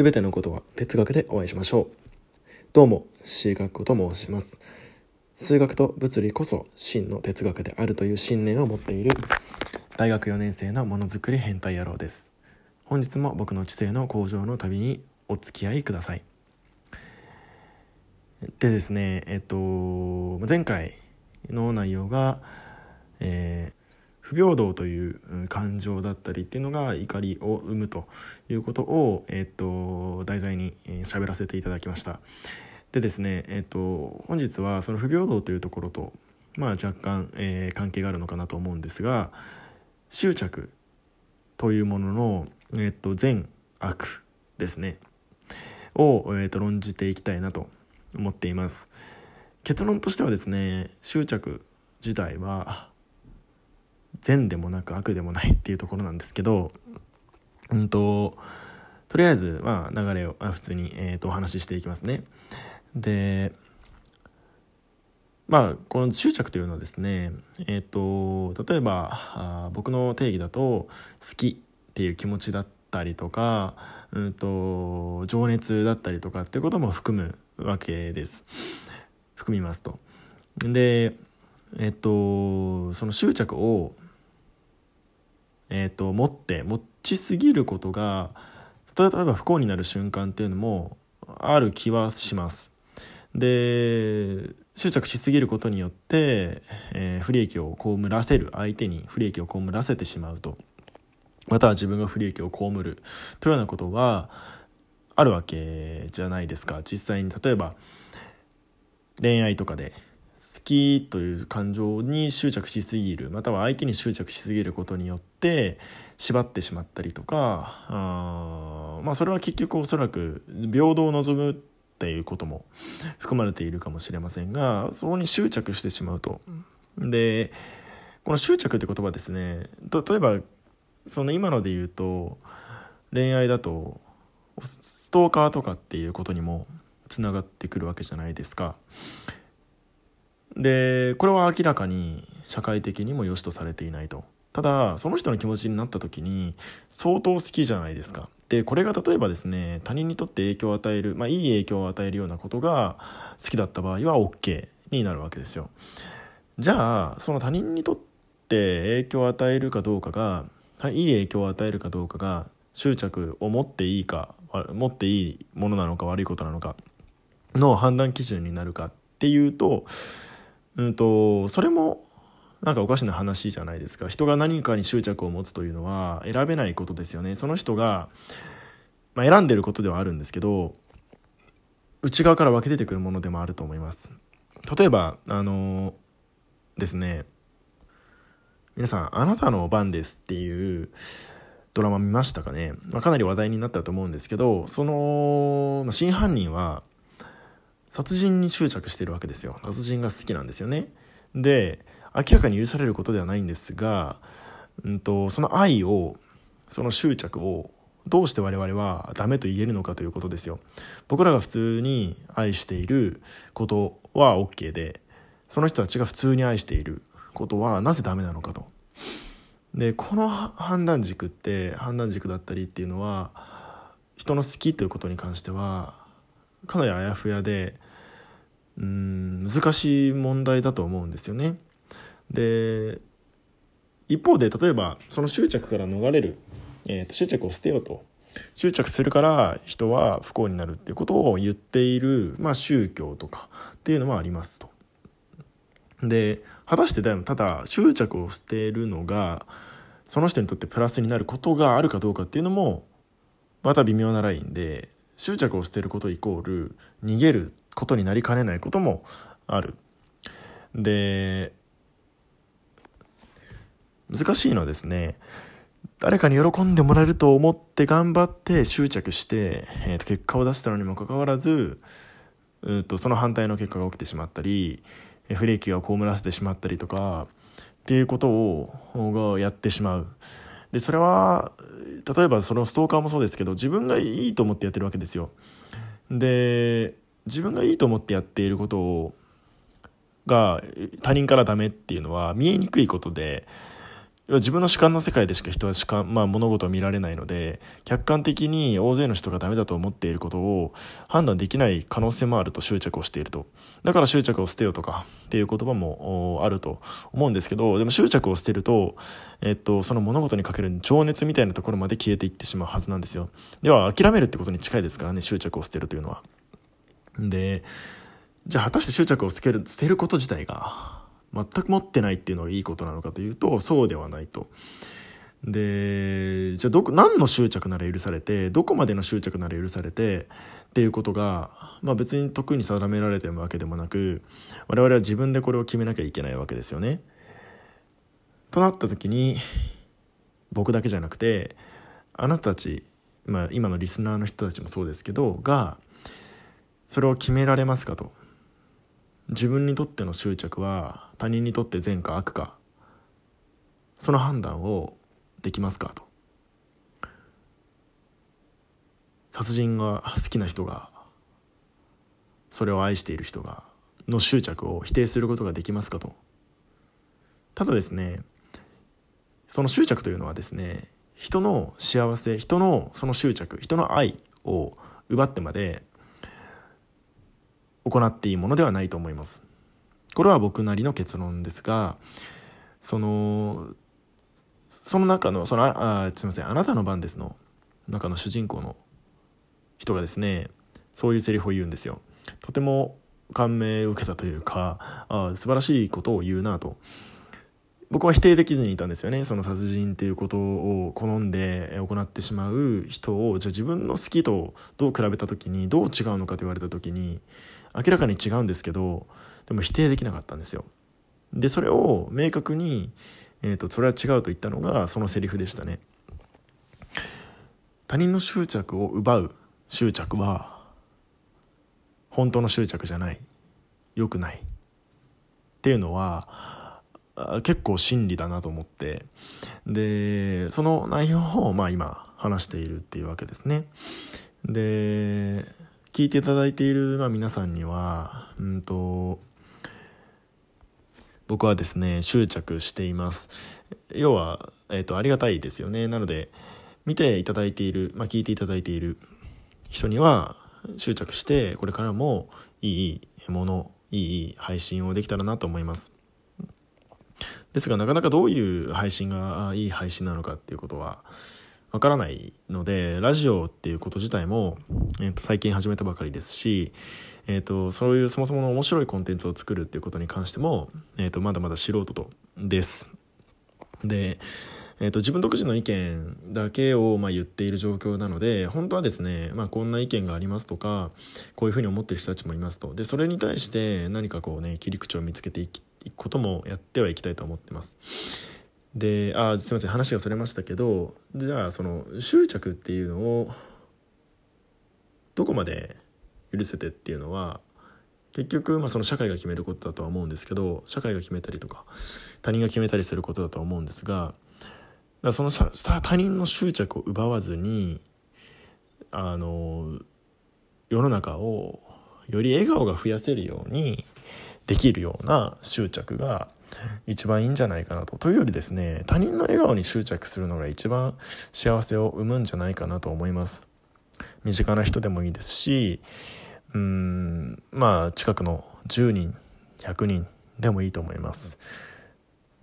すべてのことは哲学でお会いしましょう。どうも、シーガッコと申します。数学と物理こそ真の哲学であるという信念を持っている大学4年生のものづくり変態野郎です。本日も僕の知性の向上の旅にお付き合いください。でですね、えっと、前回の内容が、えー、不平等という感情だったりっていうのが怒りを生むということを、えっと、題材に喋らせていただきました。でですね、えっと、本日はその不平等というところと、まあ、若干、えー、関係があるのかなと思うんですが執着というものの、えっと、善悪ですねを、えっと、論じていきたいなと思っています結論としてはですね執着自体は善でもなく悪でもないっていうところなんですけどうんととりあえず、まあ、流れを普通に、えー、とお話ししていきますね。でまあこの執着というのはですねえっ、ー、と例えばあ僕の定義だと好きっていう気持ちだったりとか、うんと情熱だったりとかっていうことも含むわけです。含みますと。でえっ、ー、とその執着をえーと、持って持ちすぎることが例えば不幸になる瞬間っていうのもある気はします。で執着しすぎることによって、えー、不利益を被らせる相手に不利益を被らせてしまうとまたは自分が不利益を被るというようなことはあるわけじゃないですか実際に例えば恋愛とかで好きという感情に執着しすぎるまたは相手に執着しすぎることによって縛ってしまったりとかあまあそれは結局おそらく平等を望むっていうことも含まれているかもしれませんがそこに執着してしまうと。でこの執着って言葉ですね例えばその今ので言うと恋愛だとストーカーとかっていうことにもつながってくるわけじゃないですか。でこれは明らかに社会的にも良しとされていないと。ただその人の気持ちになった時に相当好きじゃないですか。でこれが例えばですね他人にとって影響を与える、まあ、いい影響を与えるようなことが好きだった場合は OK になるわけですよ。じゃあその他人にとって影響を与えるかどうかがいい影響を与えるかどうかが執着を持っていいか持っていいものなのか悪いことなのかの判断基準になるかっていうとうんとそれもなんかおかしな話じゃないですか。人が何かに執着を持つというのは選べないことですよね。その人が、まあ、選んでることではあるんですけど内側から湧き出てくるものでもあると思います。例えばあのですね。皆さん「あなたの番です」っていうドラマ見ましたかね、まあ、かなり話題になったと思うんですけどそのまあ真犯人は殺人に執着してるわけですよ。殺人が好きなんですよね。で明らかに許されることではないんですが、うんと、その愛をその執着をどうして我々はダメと言えるのかということですよ。僕らが普通に愛していることは OK でその人たちが普通に愛していることはなぜダメなのかと。でこの判断軸って判断軸だったりっていうのは人の好きということに関してはかなりあやふやでうん難しい問題だと思うんですよね。で一方で例えばその執着から逃れる、えー、と執着を捨てようと執着するから人は不幸になるっていうことを言っている、まあ、宗教とかっていうのもありますと。で果たしてただ執着を捨てるのがその人にとってプラスになることがあるかどうかっていうのもまた微妙なラインで執着を捨てることイコール逃げることになりかねないこともある。で難しいのはですね誰かに喜んでもらえると思って頑張って執着して、えー、と結果を出したのにもかかわらずうとその反対の結果が起きてしまったり不利益を被らせてしまったりとかっていうことをやってしまう。でそれは例えばそのストーカーもそうですけど自分がいいと思ってやってるわけですよ。で自分がいいと思ってやっていることをが他人からダメっていうのは見えにくいことで要は自分の主観の世界でしか人は主観、まあ、物事を見られないので客観的に大勢の人がダメだと思っていることを判断できない可能性もあると執着をしていると。だから執着を捨てようとかっていう言葉もあると思うんですけどでも執着を捨てると、えっと、その物事にかける情熱みたいなところまで消えていってしまうはずなんですよ。では諦めるってことに近いですからね執着を捨てるというのは。でじゃあ果たして執着を捨てる捨てること自体が全く持ってないっていうのがいいことなのかというとそうではないと。でじゃあどこ何の執着なら許されてどこまでの執着なら許されてっていうことが、まあ、別に得意に定められてるわけでもなく我々は自分でこれを決めなきゃいけないわけですよね。となった時に僕だけじゃなくてあなたたち、まあ、今のリスナーの人たちもそうですけどがそれを決められますかと。自分にとっての執着は他人にとって善か悪かその判断をできますかと。殺人が好きな人がそれを愛している人がの執着を否定することができますかと。ただですねその執着というのはですね人の幸せ人のその執着人の愛を奪ってまで行っていいものではないと思います。これは僕なりの結論ですがそのその中のそのあすいません「あなたの番ですの」中の主人公の人がですねそういうセリフを言うんですよ。とても感銘を受けたというかあ素晴らしいことを言うなと僕は否定できずにいたんですよねその殺人っていうことを好んで行ってしまう人をじゃあ自分の好きとどう比べた時にどう違うのかと言われた時に明らかに違うんですけどでも否定できなかったんですよ。でそれを明確に、えーと、それは違うと言ったのがそのセリフでしたね。他人の執着を奪う執着は本当の執着じゃない良くないっていうのは結構真理だなと思ってでその内容をまあ今話しているっていうわけですね。で聞いていただいている、まあ、皆さんには、うんと、僕はですね、執着しています。要は、えっ、ー、と、ありがたいですよね。なので、見ていただいている、まあ、聞いていただいている人には、執着して、これからもいいもの、いい配信をできたらなと思います。ですが、なかなかどういう配信がいい配信なのかっていうことは、わからないのでラジオっていうこと自体も、えー、と最近始めたばかりですし、えーと、そういうそもそもの面白いコンテンツを作るっていうことに関しても、えーと、まだまだ素人とです。で、えーと、自分独自の意見だけをまあ言っている状況なので本当はですね、まあ、こんな意見がありますとかこういうふうに思ってる人たちもいますとでそれに対して何かこうね切り口を見つけていきくこともやってはいきたいと思ってます。であすいません話がそれましたけどじゃあその執着っていうのをどこまで許せてっていうのは結局、まあ、その社会が決めることだとは思うんですけど社会が決めたりとか他人が決めたりすることだとは思うんですがだその他人の執着を奪わずにあの世の中をより笑顔が増やせるようにできるような執着が一番いいんじゃないかなと。というよりですね、他人の笑顔に執着するのが一番幸せを生むんじゃないかなと思います。身近な人でもいいですし、うん、まあ近くの10人、100人でもいいと思います。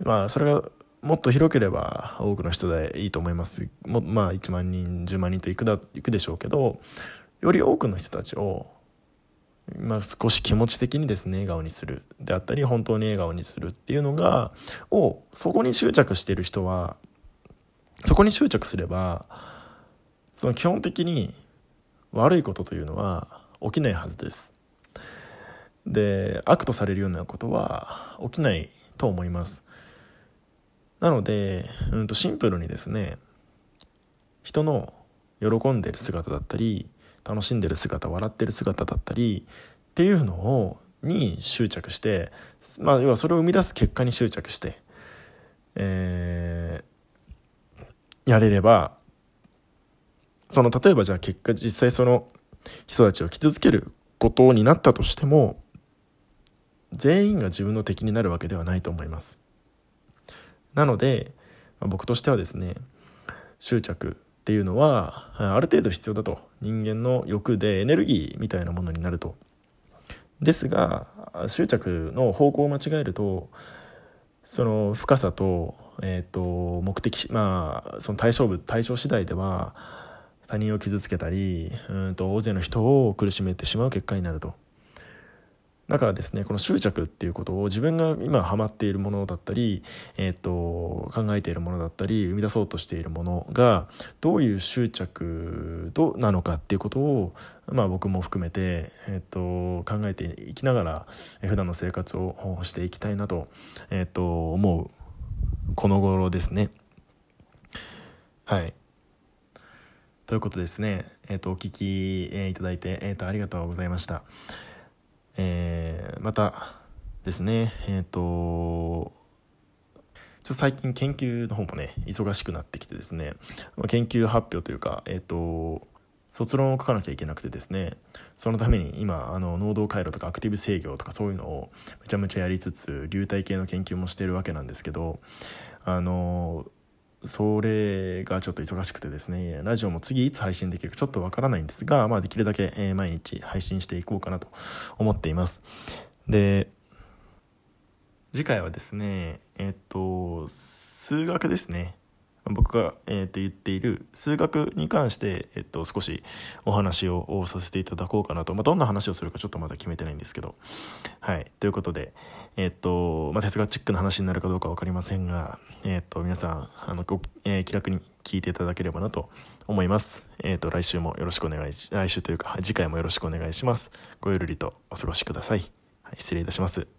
まあそれがもっと広ければ多くの人でいいと思います。もまあ1万人、10万人といくだいくでしょうけど、より多くの人たちをまあ、少し気持ち的にですね笑顔にするであったり本当に笑顔にするっていうのがをそこに執着してる人はそこに執着すればその基本的に悪いことというのは起きないはずです。で悪とされるようなことは起きないと思います。なので、うん、とシンプルにですね人の喜んでる姿だったり楽しんでる姿笑ってる姿だったりっていうのをに執着してまあ要はそれを生み出す結果に執着して、えー、やれればその例えばじゃあ結果実際その人たちを傷つけることになったとしても全員が自分の敵になるわけではないと思います。なのでまあ、僕としてはですね執着っていうのはある程度必要だと人間の欲でエネルギーみたいなものになるとですが執着の方向を間違えるとその深さと,、えーと、目的まあその対象物対象次第では他人を傷つけたりうんと大勢の人を苦しめてしまう結果になると。だからですねこの執着っていうことを自分が今ハマっているものだったり、えーと、考えているものだったり生み出そうとしているものがどういう執着なのかっていうことを、まあ、僕も含めて、えーと、考えていきながら普段の生活をしていきたいなと,、えーと思うこの頃ですね。はいということですね、えー、とお聞き、いただいて、えー、とありがとうございました。えー、またですねえっ、ー、とちょっと最近研究の方もね忙しくなってきてですね研究発表というかえっ、ー、と卒論を書かなきゃいけなくてですねそのために今あの濃度回路とかアクティブ制御とかそういうのをめちゃめちゃやりつつ流体系の研究もしてるわけなんですけどあのそれがちょっと忙しくてですね、ラジオも次いつ配信できるかちょっとわからないんですが、まあできるだけ、毎日配信していこうかなと思っています。で、次回はですね、えっと、数学ですね。僕が、えー、と言っている数学に関して、えっと、少しお話をさせていただこうかなと、まあ、どんな話をするかちょっとまだ決めてないんですけど。はい。ということで、えっとまあ、哲学チックな話になるかどうか分かりませんが、えっと、皆さんあのご、えー、気楽に聞いていただければなと思います、えっと、来週もよろしくお願いし来週というか次回もよろしくお願いします。ごゆるりとお過ごしください、はい、失礼いたします。